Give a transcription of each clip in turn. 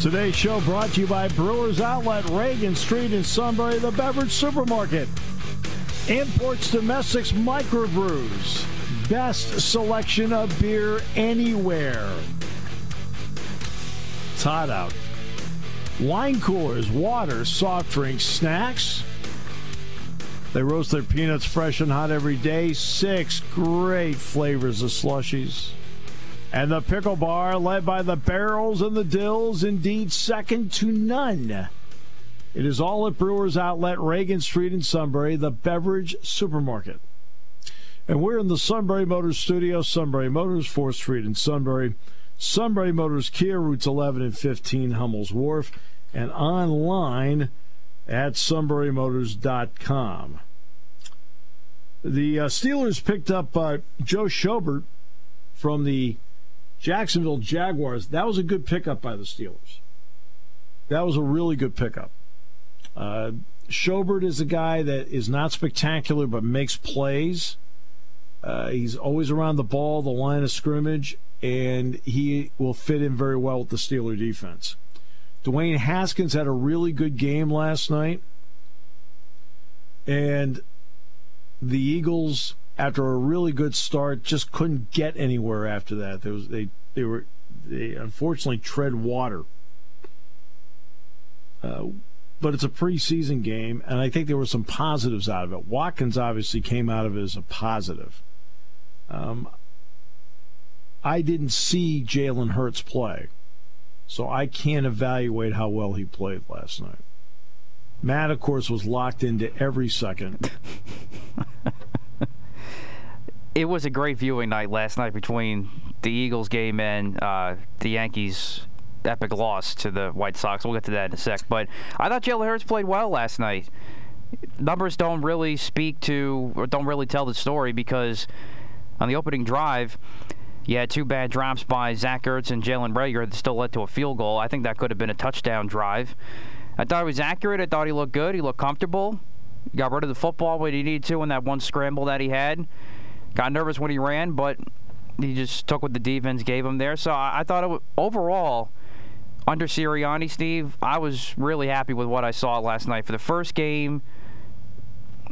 Today's show brought to you by Brewers Outlet, Reagan Street in Sunbury, the beverage supermarket. Imports Domestics Microbrews. Best selection of beer anywhere. It's hot out. Wine coolers, water, soft drinks, snacks. They roast their peanuts fresh and hot every day. Six great flavors of slushies. And the pickle bar, led by the barrels and the dills, indeed second to none. It is all at Brewers Outlet, Reagan Street in Sunbury, the beverage supermarket. And we're in the Sunbury Motors studio, Sunbury Motors, 4th Street in Sunbury. Sunbury Motors Kia, routes 11 and 15, Hummel's Wharf, and online at sunburymotors.com. The uh, Steelers picked up uh, Joe Schobert from the Jacksonville Jaguars. That was a good pickup by the Steelers. That was a really good pickup. Uh, Schobert is a guy that is not spectacular but makes plays. Uh, he's always around the ball, the line of scrimmage, and he will fit in very well with the Steeler defense. Dwayne Haskins had a really good game last night. And the Eagles, after a really good start, just couldn't get anywhere after that. There was they they were they unfortunately tread water. Uh, but it's a preseason game, and I think there were some positives out of it. Watkins obviously came out of it as a positive. Um, I didn't see Jalen Hurts play, so I can't evaluate how well he played last night. Matt, of course, was locked into every second. it was a great viewing night last night between the Eagles game and uh, the Yankees' epic loss to the White Sox. We'll get to that in a sec. But I thought Jalen Hurts played well last night. Numbers don't really speak to or don't really tell the story because on the opening drive, you had two bad drops by Zach Ertz and Jalen Reagor that still led to a field goal. I think that could have been a touchdown drive. I thought he was accurate. I thought he looked good. He looked comfortable. Got rid of the football when he needed to in that one scramble that he had. Got nervous when he ran, but he just took what the defense gave him there. So I, I thought it was, overall, under Sirianni, Steve, I was really happy with what I saw last night for the first game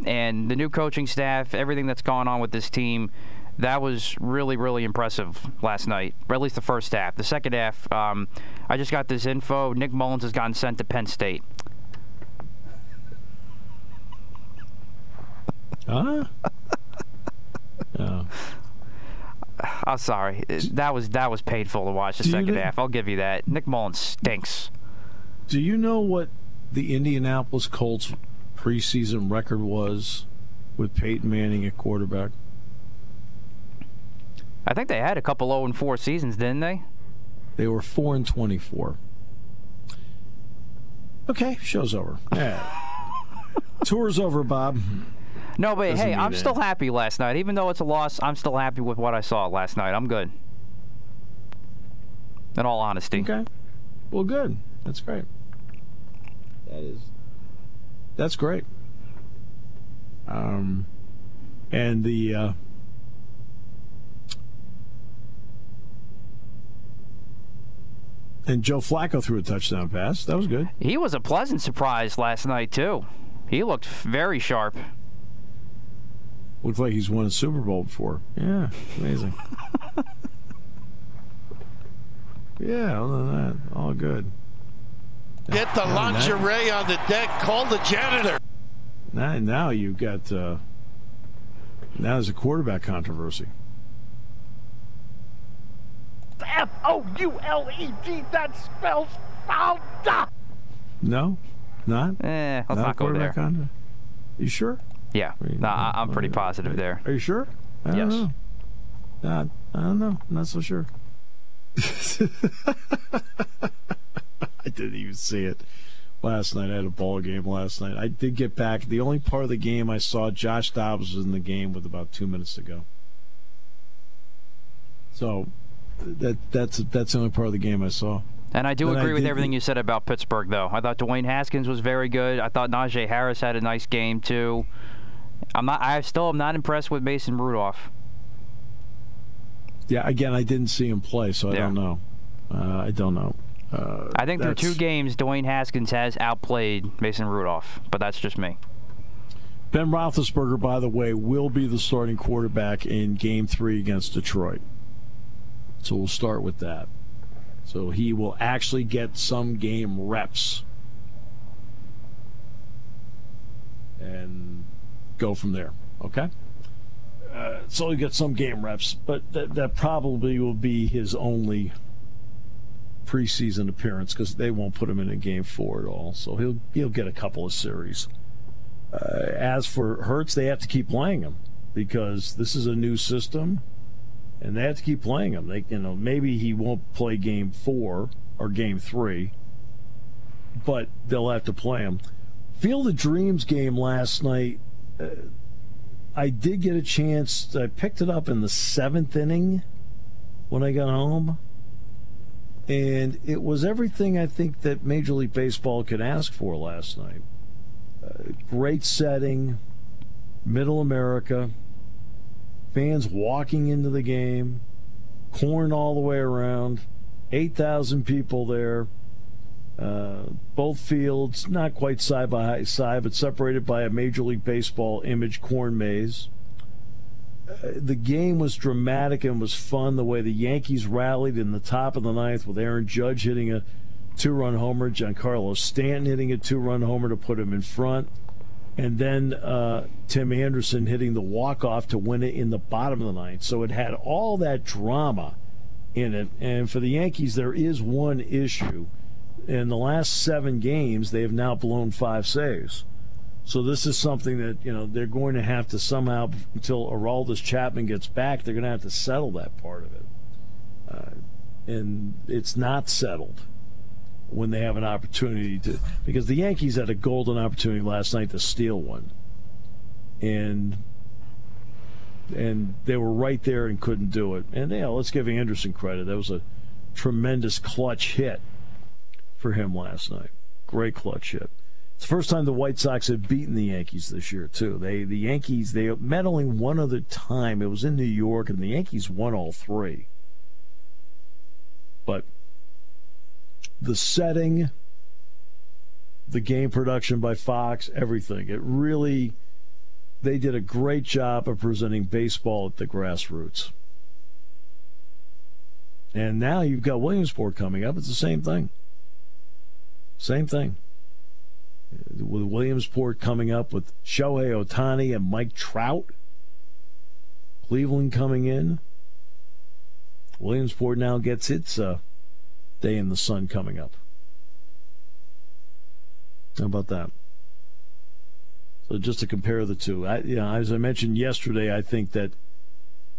and the new coaching staff, everything that's gone on with this team. That was really, really impressive last night, or at least the first half. The second half, um, I just got this info. Nick Mullens has gotten sent to Penn State. Huh? Oh. I'm sorry. That was that was painful to watch the second half. I'll give you that. Nick Mullens stinks. Do you know what the Indianapolis Colts preseason record was with Peyton Manning at quarterback? I think they had a couple 0 and 4 seasons, didn't they? They were 4 and 24. Okay, show's over. Yeah. Tour's over, Bob. No, but hey, I'm that. still happy last night. Even though it's a loss, I'm still happy with what I saw last night. I'm good. In all honesty. Okay. Well, good. That's great. That is. That's great. Um, and the. Uh, and Joe Flacco threw a touchdown pass. That was good. He was a pleasant surprise last night too. He looked very sharp. Looks like he's won a Super Bowl before. Yeah, amazing. yeah, other than that, all good. Get the lingerie on the deck. Call the janitor. Now, now you've got. Uh, now there's a quarterback controversy. F O U L E D. That spells foul. No, not. Eh, let's not, not go there. Contra- you sure? Yeah, no, I'm pretty positive there. Are you sure? I yes. Know. Uh, I don't know. I'm not so sure. I didn't even see it. last night. I had a ball game last night. I did get back. The only part of the game I saw Josh Dobbs was in the game with about two minutes to go. So that that's that's the only part of the game I saw. And I do Then I agree with everything you said about Pittsburgh, though. I thought Dwayne Haskins was very good. I thought Najee Harris had a nice game too. I'm not. I still am not impressed with Mason Rudolph. Yeah, again, I didn't see him play, so I Yeah. don't know. Uh, I don't know. Uh, I think through two games, Dwayne Haskins has outplayed Mason Rudolph, but that's just me. Ben Roethlisberger, by the way, will be the starting quarterback in Game Three against Detroit. So we'll start with that. So he will actually get some game reps and go from there. Okay. Uh, so he'll get some game reps, but that, that probably will be his only preseason appearance because they won't put him in a game four at all. So he'll he'll get a couple of series. Uh, as for Hurts, they have to keep playing him because this is a new system, and they have to keep playing him. They, you know, maybe he won't play game four or game three, but they'll have to play him. Field of Dreams game last night. Uh, I did get a chance. I picked it up in the seventh inning when I got home. And it was everything I think that Major League Baseball could ask for last night great setting, middle America, fans walking into the game, corn all the way around, 8,000 people there. Uh, both fields, not quite side by side, but separated by a Major League Baseball image corn maze. Uh, the game was dramatic and was fun the way the Yankees rallied in the top of the ninth with Aaron Judge hitting a two run homer, Giancarlo Stanton hitting a two run homer to put him in front, and then uh, Tim Anderson hitting the walk off to win it in the bottom of the ninth. So it had all that drama in it. And for the Yankees, there is one issue. In the last seven games, they have now blown five saves. So this is something that you know they're going to have to somehow until Aroldis Chapman gets back, they're going to have to settle that part of it, uh, and it's not settled when they have an opportunity to because the Yankees had a golden opportunity last night to steal one. And and they were right there and couldn't do it. And yeah, let's give Anderson credit. That was a tremendous clutch hit for him last night. Great clutch hit. It's the first time the White Sox have beaten the Yankees this year too. They the Yankees they met only one other time. It was in New York and the Yankees won all three. But the setting, the game production by Fox, everything. It really, they did a great job of presenting baseball at the grassroots. And now you've got Williamsport coming up. It's the same thing. Same thing. With Williamsport coming up with Shohei Ohtani and Mike Trout. Cleveland coming in. Williamsport now gets its uh, day in the sun coming up. How about that? So just to compare the two, I, you know, as I mentioned yesterday, I think that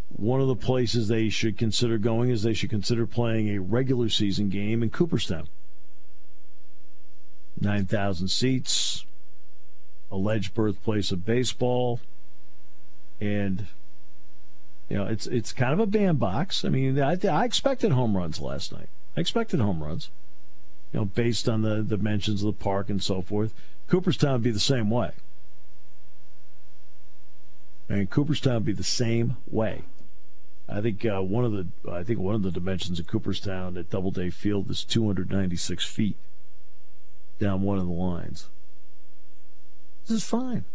one of the places they should consider going is they should consider playing a regular season game in Cooperstown. 9,000 seats, alleged birthplace of baseball, and you know it's it's kind of a bandbox. I mean, I, I expected home runs last night. I expected home runs, you know, based on the dimensions of the park and so forth. Cooperstown would be the same way. And Cooperstown would be the same way. I think uh, one of the I think one of the dimensions of Cooperstown at Doubleday Field is 296 feet down one of the lines. This is fine.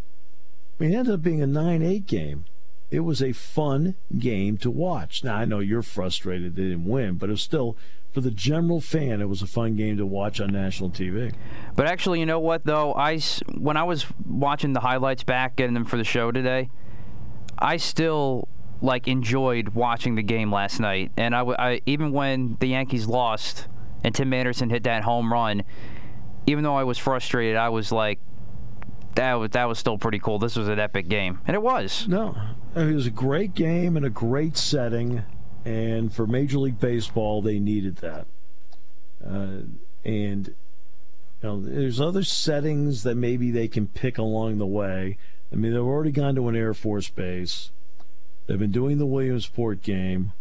I mean, it ended up being a 9-8 game. It was a fun game to watch. Now I know you're frustrated they didn't win, but it was still for the general fan, it was a fun game to watch on national TV. But actually, you know what though? I, when I was watching the highlights back, getting them for the show today, I still like enjoyed watching the game last night. And I even when the Yankees lost and Tim Anderson hit that home run, even though I was frustrated, I was like, that was that was still pretty cool. This was an epic game, and it was. No, it was a great game and a great setting, and for Major League Baseball, they needed that. Uh, and You know, there's other settings that maybe they can pick along the way. I mean, they've already gone to an Air Force base. They've been doing the Williamsport game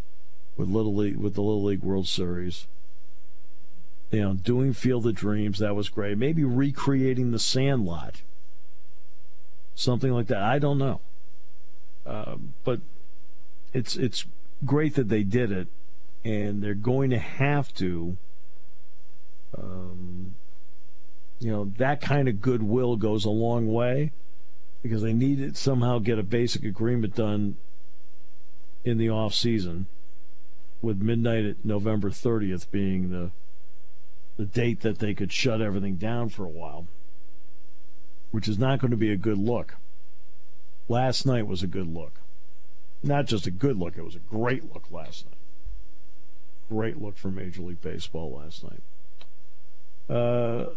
with Little League with the Little League World Series. You know, doing Field of Dreams, that was great. Maybe recreating the Sandlot. Something like that. I don't know. Uh, but it's it's great that they did it, and they're going to have to. Um, you know that kind of goodwill goes a long way because they need to somehow get a basic agreement done in the off season with midnight at November 30th being the the date that they could shut everything down for a while which is not going to be a good look last night was a good look not just a good look it was a great look last night great look for major league baseball last night uh,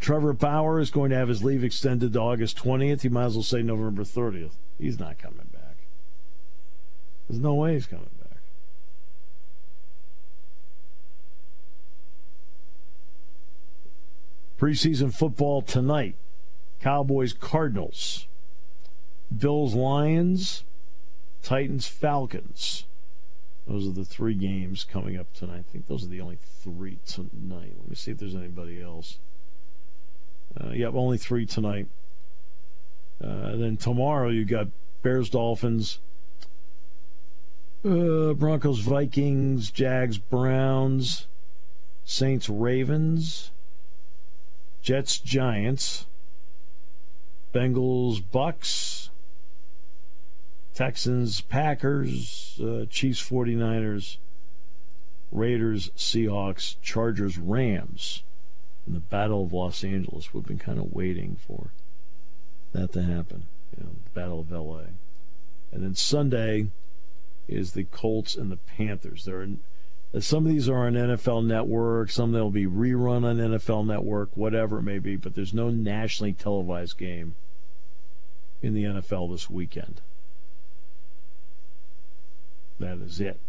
Trevor Bauer is going to have his leave extended to August 20th. He might as well say November 30th. He's not coming back. There's no way he's coming back. Preseason football tonight Cowboys Cardinals, Bills Lions, Titans Falcons. Those are the three games coming up tonight. I think those are the only three tonight. Let me see if there's anybody else. Uh, yep, only three tonight. Uh, then tomorrow you got Bears, Dolphins, uh, Broncos, Vikings, Jags, Browns, Saints, Ravens, Jets, Giants, Bengals, Bucks, Texans, Packers, uh, Chiefs, 49ers, Raiders, Seahawks, Chargers, Rams in the Battle of Los Angeles. We've been kind of waiting for that to happen. You know, the Battle of LA. And then Sunday is the Colts and the Panthers. There are Uh, some of these are on NFL Network, some they'll be rerun on NFL Network, whatever it may be, but there's no nationally televised game in the NFL this weekend. That is it.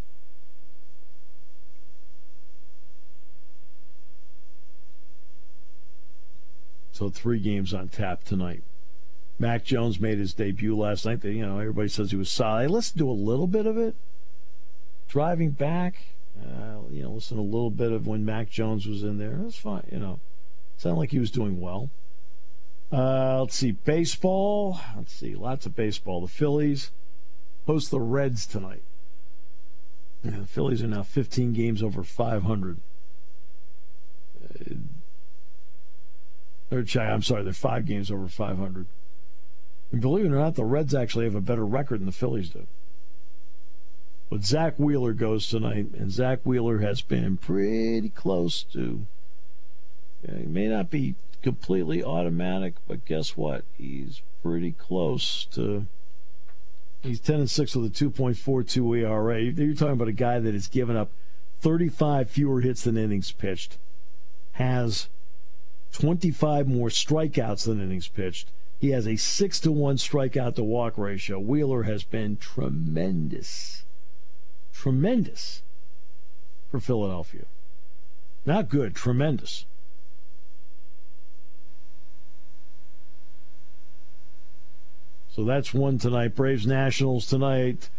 So three games on tap tonight. Mac Jones made his debut last night. You know, everybody says he was solid. Listened to a little bit of it. Driving back, uh, you know, listen a little bit of when Mac Jones was in there. That's fine. You know, sounded like he was doing well. Uh, let's see, baseball. Let's see, lots of baseball. The Phillies host the Reds tonight. The Phillies are now 15 games over 500. Uh, or, I'm sorry, they're five games over 500. And believe it or not, the Reds actually have a better record than the Phillies do. But Zack Wheeler goes tonight, and Zack Wheeler has been pretty close to. he may not be completely automatic, but guess what? He's pretty close to. He's 10 and 6 with a 2.42 ERA. You're talking about a guy that has given up 35 fewer hits than innings pitched, has 25 more strikeouts than innings pitched. He has a 6 to 1 strikeout to walk ratio. Wheeler has been tremendous. Tremendous for Philadelphia. Not good, tremendous. So that's one tonight. Braves Nationals tonight.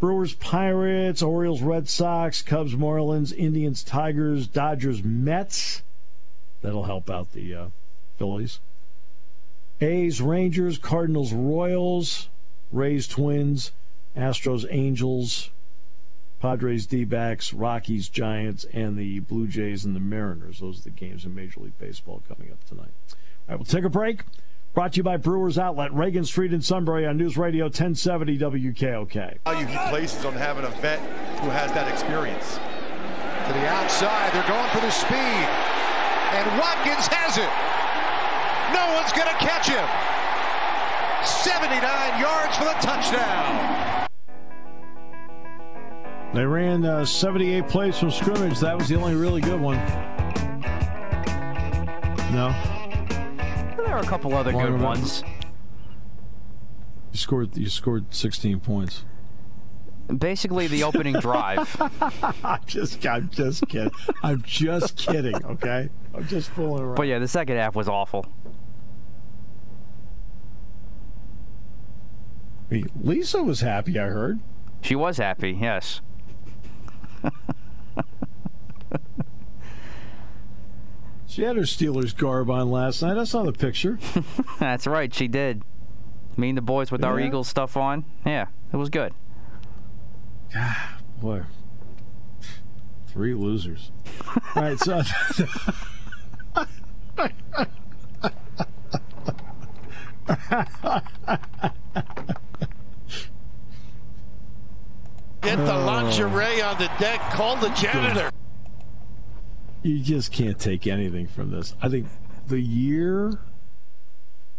Brewers Pirates, Orioles Red Sox, Cubs Marlins, Indians Tigers, Dodgers Mets. That'll help out the uh, Phillies. A's, Rangers, Cardinals, Royals, Rays, Twins, Astros, Angels, Padres, D backs, Rockies, Giants, and the Blue Jays and the Mariners. Those are the games in Major League Baseball coming up tonight. All right, we'll take a break. Brought to you by Brewers Outlet, Reagan Street in Sunbury on News Radio 1070 WKOK. Value he places on having a vet who has that experience. To the outside, they're going for the speed and Watkins has it. No one's going to catch him. 79 yards for the touchdown. They ran uh, 78 plays from scrimmage. That was the only really good one. No. There are a couple other Long good ones. You scored. You scored 16 points. Basically, the opening drive. I'm just, I'm just kidding. I'm just kidding. Okay, I'm just fooling around. But yeah, the second half was awful. Lisa was happy. I heard. She was happy. Yes. she had her Steelers garb on last night. I saw the picture. That's right. She did. Me and the boys with yeah. our Eagles stuff on. Yeah, it was good. Ah, boy. Three losers. All right, so. Get the lingerie on the deck. Call the janitor. You just can't take anything from this. I think the year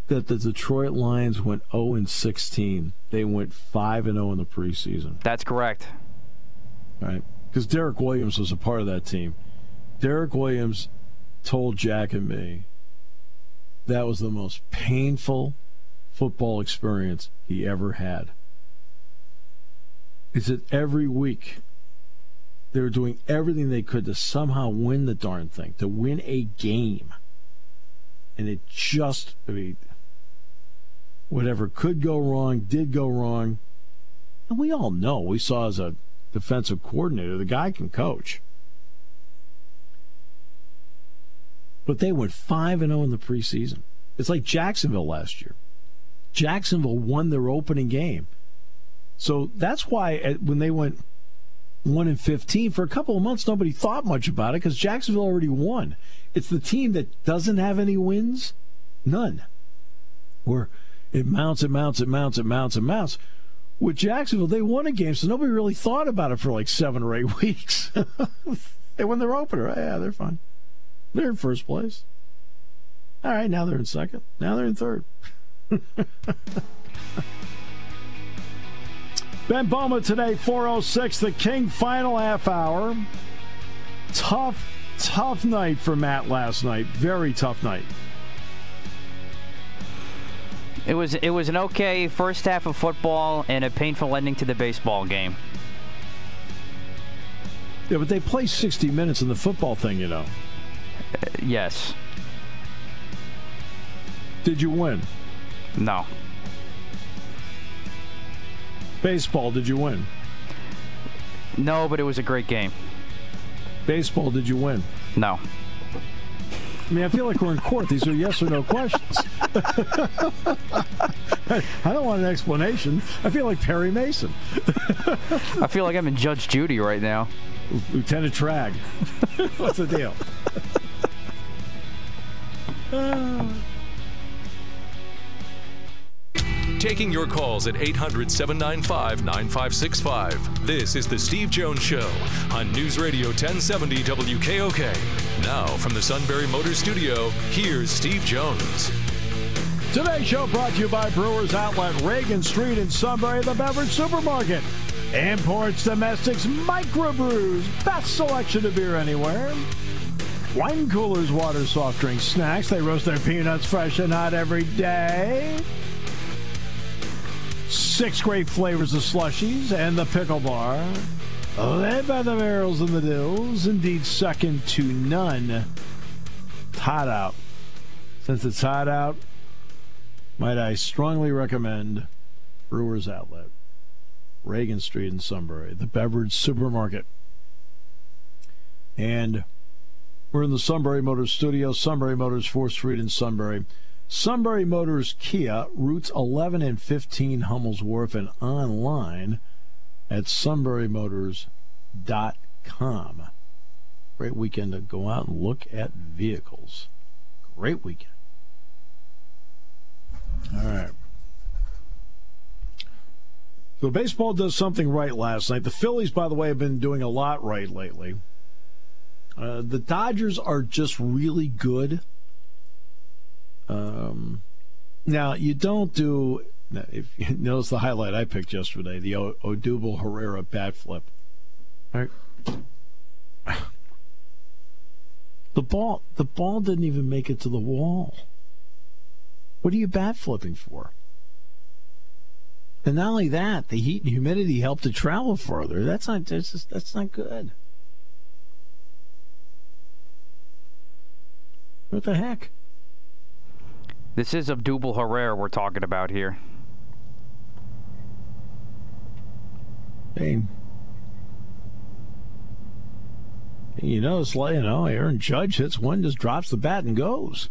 that the Detroit Lions went 0 and 16, they went 5 and 0 in the preseason. That's correct. Right? Because Derek Williams was a part of that team. Derek Williams told Jack and me that was the most painful football experience he ever had is that every week they were doing everything they could to somehow win the darn thing, to win a game. And it just, I mean, whatever could go wrong did go wrong. And we all know, we saw as a defensive coordinator, the guy can coach. But they went 5 and 0 in the preseason. It's like Jacksonville last year. Jacksonville won their opening game so that's why uh, when they went 1 and 15 for a couple of months nobody thought much about it cuz Jacksonville already won. It's the team that doesn't have any wins, none. Where it mounts and mounts and mounts and mounts and mounts. With Jacksonville, they won a game, so nobody really thought about it for like seven or eight weeks. they won their opener. Yeah, they're fine. They're in first place. All right, now they're in second. Now they're in third. Ben Boma today, 406, the King final half hour. Tough, tough night for Matt last night. Very tough night. It was it was an okay first half of football and a painful ending to the baseball game. Yeah, but they play 60 minutes in the football thing, you know. Uh, yes. Did you win? No. Baseball, did you win? No, but it was a great game. Baseball, did you win? No. I mean, I feel like we're in court. These are yes or no questions. I don't want an explanation. I feel like Perry Mason. I feel like I'm in Judge Judy right now. Lieutenant Tragg. What's the deal? Taking your calls at 800 795 9565. This is The Steve Jones Show on News Radio 1070 WKOK. Now, from the Sunbury Motor Studio, here's Steve Jones. Today's show brought to you by Brewers Outlet, Reagan Street in Sunbury, the beverage supermarket. Imports, domestics, microbrews, best selection of beer anywhere. Wine coolers, water, soft drinks, snacks. They roast their peanuts fresh and hot every day. Six great flavors of slushies and the pickle bar. Led by the barrels and the dills, indeed second to none. It's hot out. Since it's hot out, might I strongly recommend Brewers Outlet, Reagan Street in Sunbury, the beverage supermarket. And we're in the Sunbury Motors studio, Sunbury Motors, 4th Street in Sunbury. Sunbury Motors Kia, routes 11 and 15 Hummel's Wharf, and online at sunburymotors.com. Great weekend to go out and look at vehicles. Great weekend. All right. So baseball does something right last night. The Phillies, by the way, have been doing a lot right lately. Uh, the Dodgers are just really good. Um, now you don't do. If you notice the highlight I picked yesterday, the o- Odubel Herrera bat flip. Right. The ball, the ball didn't even make it to the wall. What are you bat flipping for? And not only that, the heat and humidity helped to travel further. That's not that's, just, that's not good. What the heck? This is Abdul Herrera we're talking about here. Hey, you know, it's like, you know, Aaron Judge hits one, just drops the bat and goes.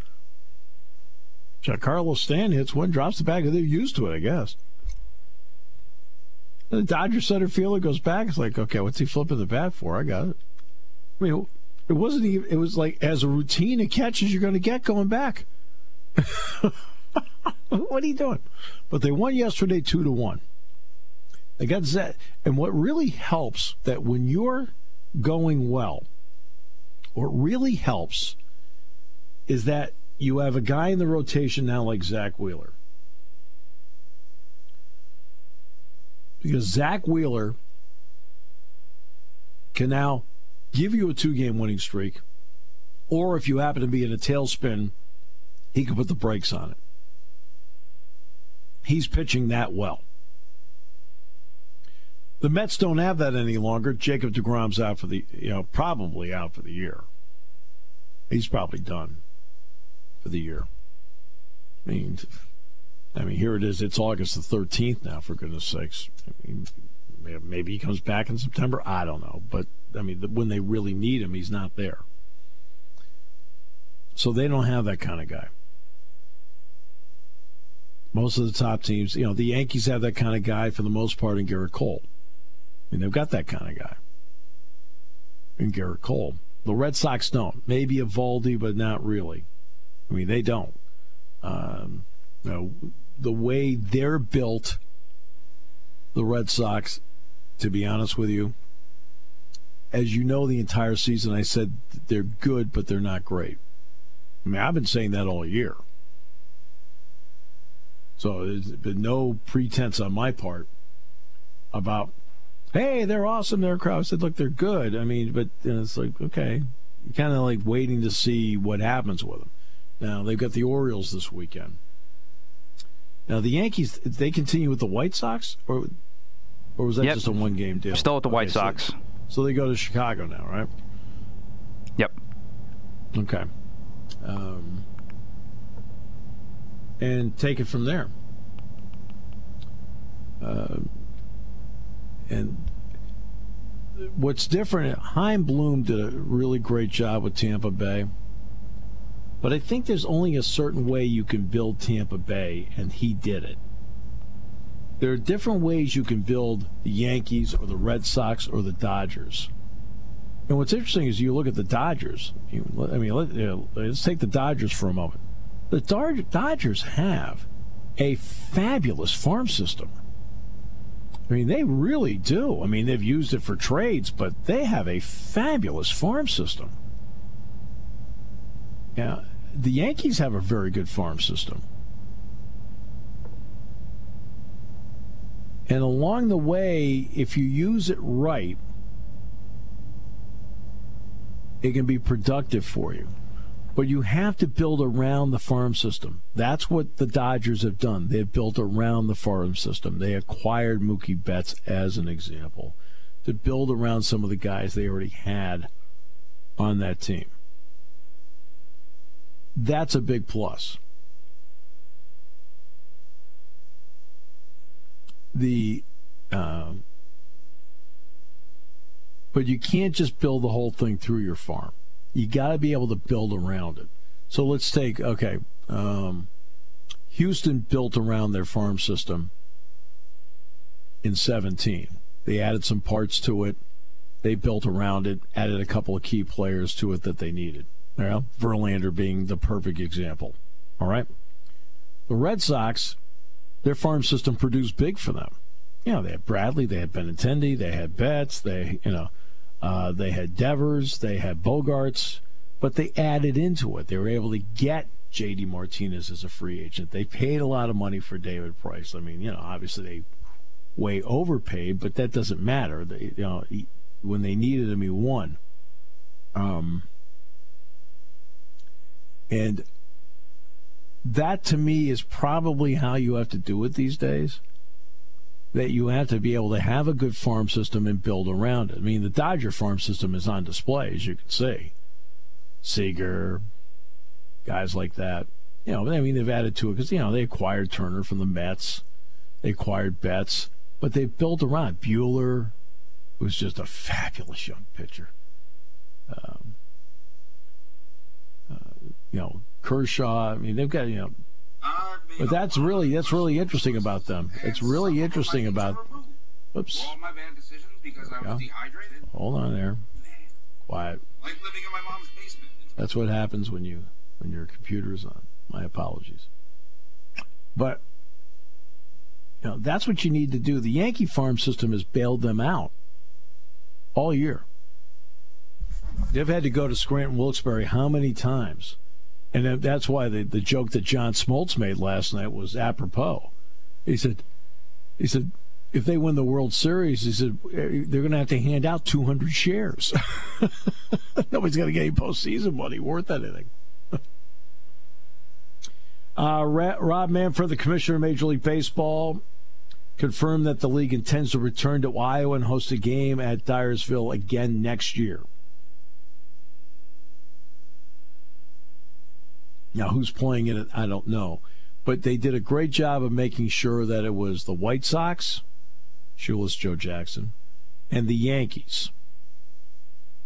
Giancarlo Stan hits one, drops the bat, they're used to it, I guess. The Dodger center fielder goes back. It's like, okay, what's he flipping the bat for? I got it. I mean, it wasn't even. It was like as a routine of catches you're going to get going back. what are you doing? But they won yesterday two to one. They got Zed, and what really helps that when you're going well, what really helps is that you have a guy in the rotation now like Zack Wheeler. Because Zack Wheeler can now give you a two game winning streak, or if you happen to be in a tailspin, he could put the brakes on it. He's pitching that well. The Mets don't have that any longer. Jacob DeGrom's out for the, you know, probably out for the year. He's probably done for the year. I mean, I mean, here it is. It's August the 13th now, for goodness sakes. I mean, maybe he comes back in September. I don't know. But, I mean, when they really need him, he's not there. So they don't have that kind of guy. Most of the top teams, you know, the Yankees have that kind of guy for the most part in Gerrit Cole. I mean, they've got that kind of guy in Gerrit Cole. The Red Sox don't. Maybe Eovaldi, but not really. I mean, they don't. Um, you know, the way they're built, the Red Sox, to be honest with you, as you know, the entire season I said they're good, but they're not great. I mean, I've been saying that all year. So there's been no pretense on my part about, hey, they're awesome, they're crowd. I said, look, they're good. I mean, but it's like, okay, kind of like waiting to see what happens with them. Now they've got the Orioles this weekend. Now the Yankees, they continue with the White Sox, or or was that yep. just a one game deal? Still with the White Sox. So, so, they go to Chicago now, right? Yep. Okay. Um, and take it from there. Uh, and what's different, Chaim Bloom did a really great job with Tampa Bay. But I think there's only a certain way you can build Tampa Bay, and he did it. There are different ways you can build the Yankees or the Red Sox or the Dodgers. And what's interesting is you look at the Dodgers. I mean, let, us take the Dodgers for a moment. The Dodgers have a fabulous farm system. I mean, they really do. I mean, they've used it for trades, but they have a fabulous farm system. Yeah, the Yankees have a very good farm system. And along the way, if you use it right, it can be productive for you. But you have to build around the farm system. That's what the Dodgers have done. They've built around the farm system. They acquired Mookie Betts as an example to build around some of the guys they already had on that team. That's a big plus. The um, but you can't just build the whole thing through your farm. You got to be able to build around it. So let's take okay. Um, Houston built around their farm system in 17. They added some parts to it. They built around it, added a couple of key players to it that they needed. Well, Verlander being the perfect example. All right. The Red Sox, their farm system produced big for them. You know, they had Bradley, they had Benintendi, they had Betts, they you know, uh, they had Devers, they had Bogaerts, but they added into it. They were able to get J.D. Martinez as a free agent. They paid a lot of money for David Price. I mean, you know, obviously they way overpaid, but that doesn't matter. They, you know, he, when they needed him, he won. Um, and that to me is probably how you have to do it these days. That you have to be able to have a good farm system and build around it. I mean, the Dodger farm system is on display, as you can see. Seager, guys like that. You know, I mean, they've added to it because, you know, they acquired Turner from the Mets. They acquired Betts, but they've built around Buehler, who's just a fabulous young pitcher. Um, uh, you know, Kershaw. I mean, they've got, you know, but that's really that's really interesting about them. It's really interesting about. Oops. All my bad decisions because I was Yeah. Hold on there. Quiet. Like living in my mom's basement. That's what happens when you when your computer's on. My apologies. But you know, that's what you need to do. The Yankee farm system has bailed them out all year. They've had to go to Scranton Wilkes-Barre how many times? And that's why the, the joke that John Smoltz made last night was apropos. He said, he said, if they win the World Series, he said "eh, they're going to have to hand out 200 shares. Nobody's going to get any postseason money worth anything. uh, Rob Manfred, the commissioner of Major League Baseball, confirmed that the league intends to return to Iowa and host a game at Dyersville again next year. Now, who's playing in it, I don't know. But they did a great job of making sure that it was the White Sox, Shoeless Joe Jackson, and the Yankees.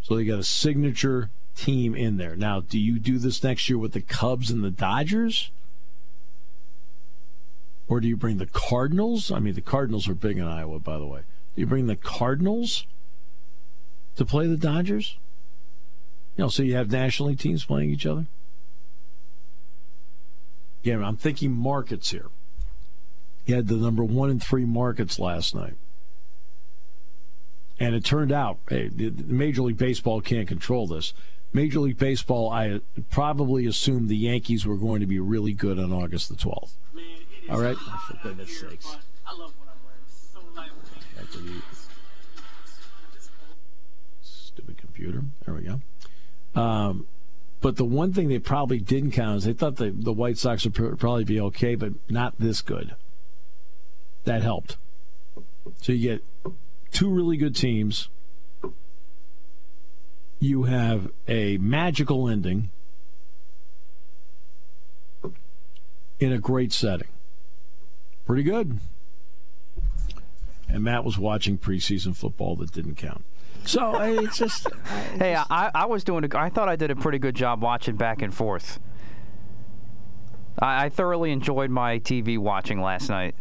So they got a signature team in there. Now, do you do this next year with the Cubs and the Dodgers? Or do you bring the Cardinals? I mean, the Cardinals are big in Iowa, by the way. Do you bring the Cardinals to play the Dodgers? You know, so you have National League teams playing each other? Yeah, I'm thinking markets here. He had the number one and three markets last night. And it turned out, hey, the- the Major League Baseball can't control this. Major League Baseball, I probably assumed the Yankees were going to be really good on August the 12th. All right? For goodness sakes. I love what I'm wearing. So lightweight. That's what you- Stupid computer. There we go. Um, but the one thing they probably didn't count is they thought the, the White Sox would pr- probably be okay, but not this good. That helped. So you get two really good teams. You have a magical ending in a great setting. Pretty good. And Matt was watching preseason football that didn't count. So I- it's just. Hey, I, I was doing. A, I thought I did a pretty good job watching back and forth. I, I thoroughly enjoyed my TV watching last night.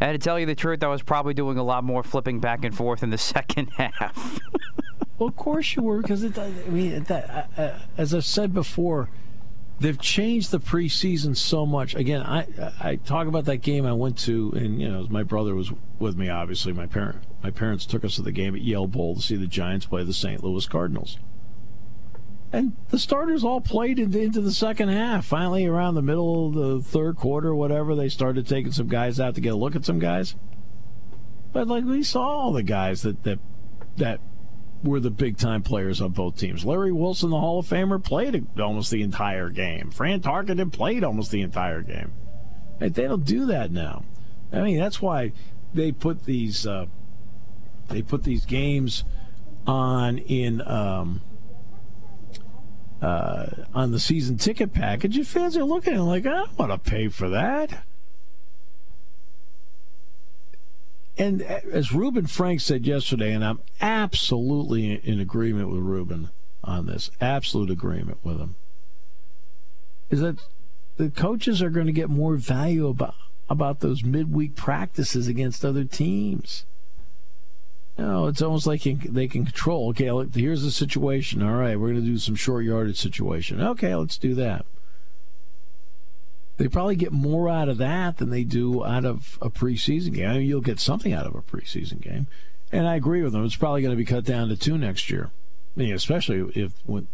And to tell you the truth, I was probably doing a lot more flipping back and forth in the second half. Well, of course you were, because it. I mean, that, uh, as I've said before, they've changed the preseason so much. Again, I I talk about that game I went to, and you know, my brother was with me. Obviously, my parent my parents took us to the game at Yale Bowl to see the Giants play the St. Louis Cardinals. And the starters all played into, the second half. Finally, around the middle of the third quarter, whatever, they started taking some guys out to get a look at some guys. But like we saw all the guys that that that were the big time players on both teams. Larry Wilson, the Hall of Famer, played almost the entire game. Fran Tarkenton played almost the entire game. Hey, they don't do that now. I mean, that's why they put these uh, they put these games on in um, uh, on the season ticket package. And fans are looking at it like, I don't want to pay for that. And as Reuben Frank said yesterday, and I'm absolutely in agreement with Reuben on this, absolute agreement with him, is that the coaches are going to get more value about about those midweek practices against other teams. Know, it's almost like they can control. Okay, look, here's the situation. All right, we're going to do some short yardage situation. Okay, let's do that. They probably get more out of that than they do out of a preseason game. I mean, you'll get something out of a preseason game, and I agree with them. It's probably going to be cut down to two next year. I mean, especially if when,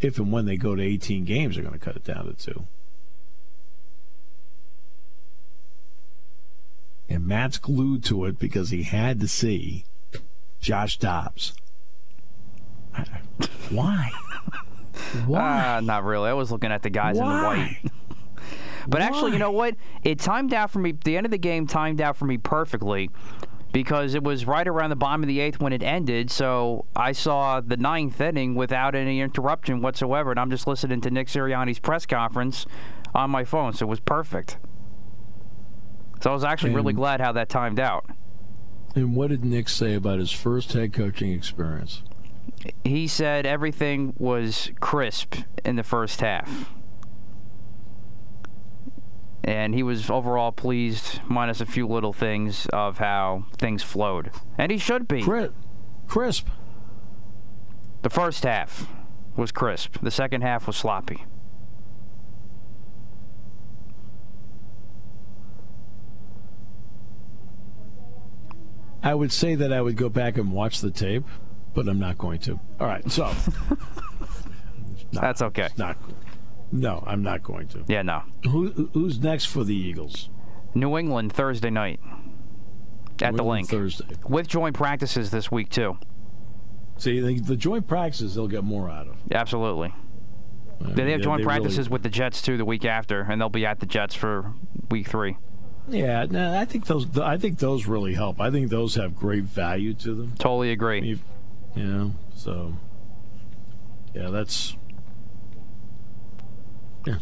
if and when they go to 18 games, they're going to cut it down to two. And Matt's glued to it because he had to see Josh Dobbs. Why? Why? Ah, not really. I was looking at the guys in the white. But actually, you know what? It timed out for me. The end of the game timed out for me perfectly because it was right around the bottom of the eighth when it ended. So I saw the ninth inning without any interruption whatsoever, and I'm just listening to Nick Sirianni's press conference on my phone. So it was perfect. So I was actually really glad how that timed out. And what did Nick say about his first head coaching experience? He said everything was crisp in the first half. And he was overall pleased, minus a few little things of how things flowed. And he should be. Cri- Crisp. The first half was crisp, the second half was sloppy. I would say that I would go back and watch the tape, but I'm not going to. All right, so That's okay. not. No, I'm not going to. Yeah, no. Who, who's next for the Eagles? New England Thursday night at the England Linc. Thursday. With joint practices this week, too. See, the, the joint practices they'll get more out of. Absolutely. I mean, They have joint they really- practices with the Jets, too, the week after, and they'll be at the Jets for week three. Yeah, no, I think those. I think those really help. I think those have great value to them. Totally agree. You, know, so yeah, that's yeah.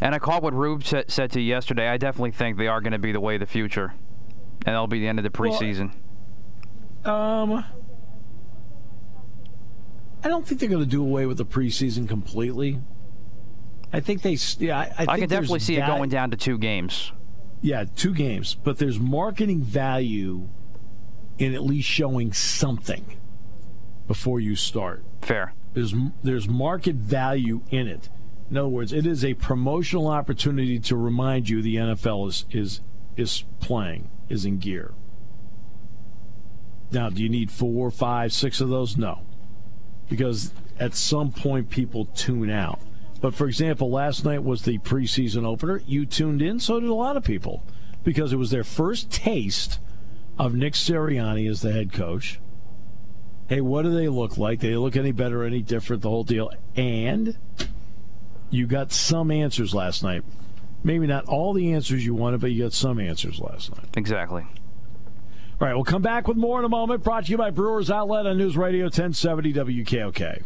And I caught what Rube sa- said to you yesterday. I definitely think they are going to be the way of the future, and that'll be the end of the Well, preseason. Um, I don't think they're going to do away with the preseason completely. I think they. Yeah, I, I, I, can definitely see it going down to two games. Yeah, two games, but there's marketing value in at least showing something before you start. Fair. There's there's market value in it. In other words, it is a promotional opportunity to remind you the NFL is is is playing, is in gear. Now, do you need four, five, six of those? No, because at some point people tune out. But for example, last night was the preseason opener. You tuned in, so did a lot of people, because it was their first taste of Nick Sirianni as the head coach hey, what do they look like? Do they look any better, any different? The whole deal. And you got some answers last night. Maybe not all the answers you wanted, but you got some answers last night. Exactly. All right, we'll come back with more in a moment. Brought to you by Brewers Outlet on News Radio 1070 WKOK.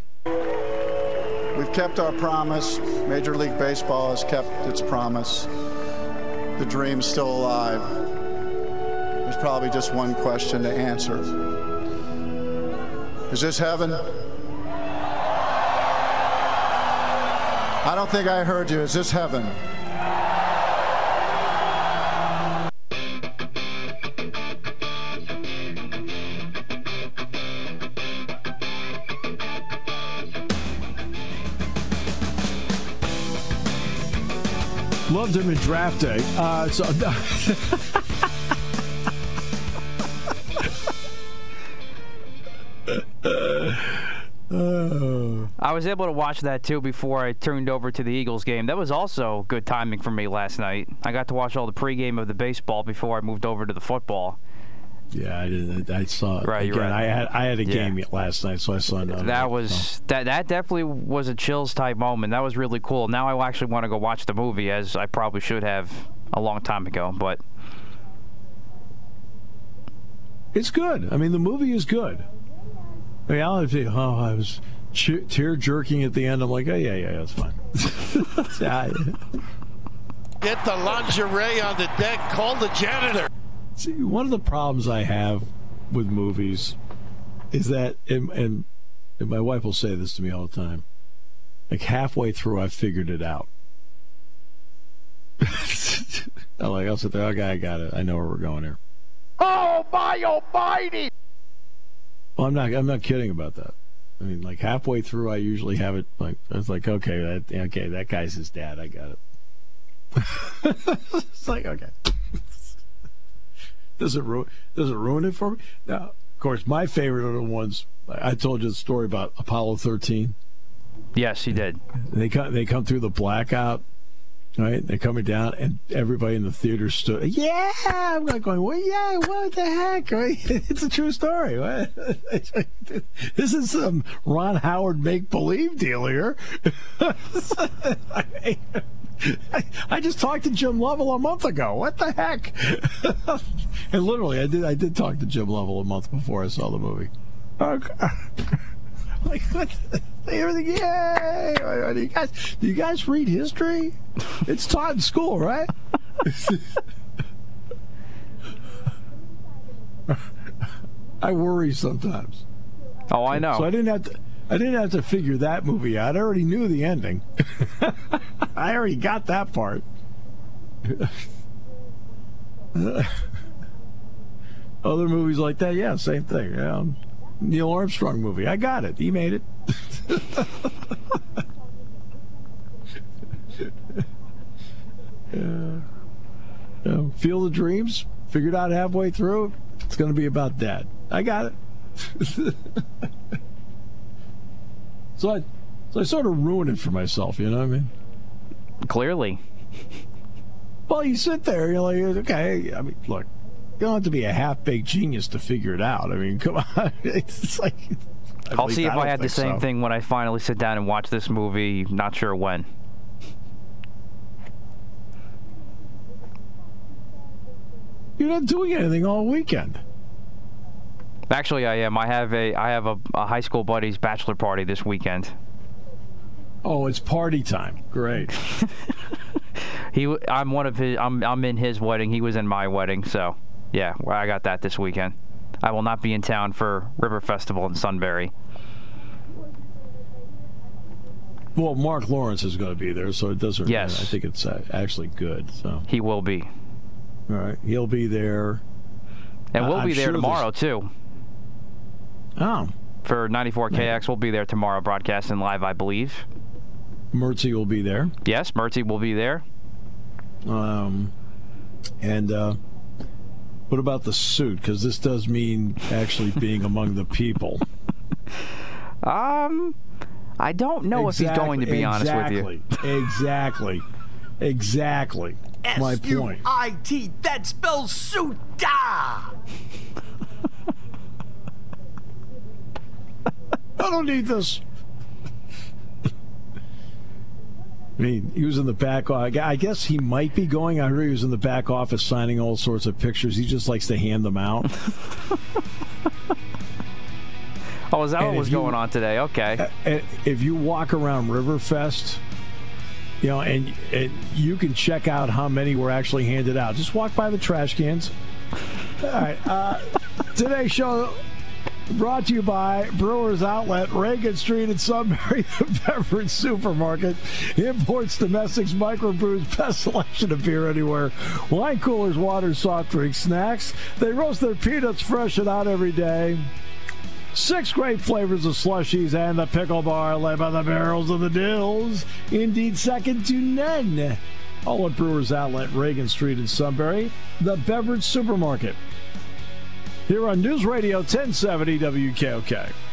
We've kept our promise. Major League Baseball has kept its promise. The dream's still alive. There's probably just one question to answer. Is this heaven? I don't think I heard you. Is this heaven? Loved him in draft day. Uh, so. I was able to watch that too before I turned over to the Eagles game. That was also good timing for me last night. I got to watch all the pregame of the baseball before I moved over to the football. Yeah, I did. I saw it. Right, Again, right. I had I had a Yeah. game last night, so I saw none That it, was that that definitely was a chills type moment. That was really cool. Now I actually want to go watch the movie as I probably should have a long time ago, but It's good. I mean, the movie is good. I mean, I'll say, oh, I was che- tear jerking at the end. I'm like, oh, yeah, yeah, that's fine. Yeah, Get the lingerie on the deck. Call the janitor. See, one of the problems I have with movies is that, and, and, and my wife will say this to me all the time, like halfway through, I've figured it out. I'm like, I'll sit there, okay, I got it. I know where we're going here. Oh my almighty! Well, I'm not. I'm not kidding about that. I mean, like halfway through, I usually have it like it's like okay, that okay, that guy's his dad. I got it. it's like okay. Does it ruin? Does it ruin it for me? Now, of course, my favorite are the ones. I told you the story about Apollo 13. yes, he did. They come. They come through the blackout. Right, they're coming down, and everybody in the theater stood. Yeah, I'm not going. Well, yeah, what the heck? Right? It's a true story. This is some Ron Howard make believe deal here. I, I just talked to Jim Lovell a month ago. What the heck? and literally, I did. I did talk to Jim Lovell a month before I saw the movie. Okay. like what? Everything, yay! Do you guys, do you guys read history? It's taught in school, right? I worry sometimes. Oh, I know. So I didn't have to. I didn't have to figure that movie out. I already knew the ending. I already got that part. Other movies like that, yeah, same thing. Yeah. Neil Armstrong movie. I got it. He made it. yeah. Uh, yeah. Um, Field of Dreams. Figured out halfway through. It's going to be about that. I got it. So I, so I sort of ruined it for myself. You know what I mean? Clearly. Well, you sit there, you're like, okay. I mean, look, you don't have to be a half-baked genius to figure it out. I mean, come on. It's like. I'll see if I, I had the same so. thing when I finally sit down and watch this movie. Not sure when. You're not doing anything all weekend. Actually, I am. I have a I have a, a high school buddy's bachelor party this weekend. Oh, it's party time. Great. he, I'm one of his. I'm I'm in his wedding. He was in my wedding. So, yeah, I got that this weekend. I will not be in town for River Festival in Sunbury. Well, Mark Lawrence is going to be there, so it doesn't. Yes. I think it's uh, actually good. So he will be. All right, he'll be there, and we'll I'm be there sure tomorrow too. Oh. For 94KX, we'll be there tomorrow, broadcasting live, I believe. Mertzi will be there. Yes, Mertzi will be there. Um, and uh, what about the suit? Because this does mean actually being among the people. Um, I don't know exactly, if he's going to be exactly, honest with you. Exactly. Exactly. My point. That spells suit. I don't need this. I mean, he was in the back. I guess he might be going. I heard he was in the back office signing all sorts of pictures. He just likes to hand them out. oh, is that And what was you- going on today? Okay. If you walk around Riverfest, you know, and, and you can check out how many were actually handed out. Just walk by the trash cans. All right. Uh, today's show brought to you by Brewers Outlet, Reagan Street in Sunbury, the beverage supermarket. Imports, domestics, microbrews, best selection of beer anywhere. Wine coolers, water, soft drinks, snacks. They roast their peanuts fresh and out every day. Six great flavors of slushies and the pickle bar led by the barrels of the dills. Indeed, second to none. All at Brewers Outlet, Reagan Street in Sunbury, the beverage supermarket. Here on News Radio 1070 WKOK.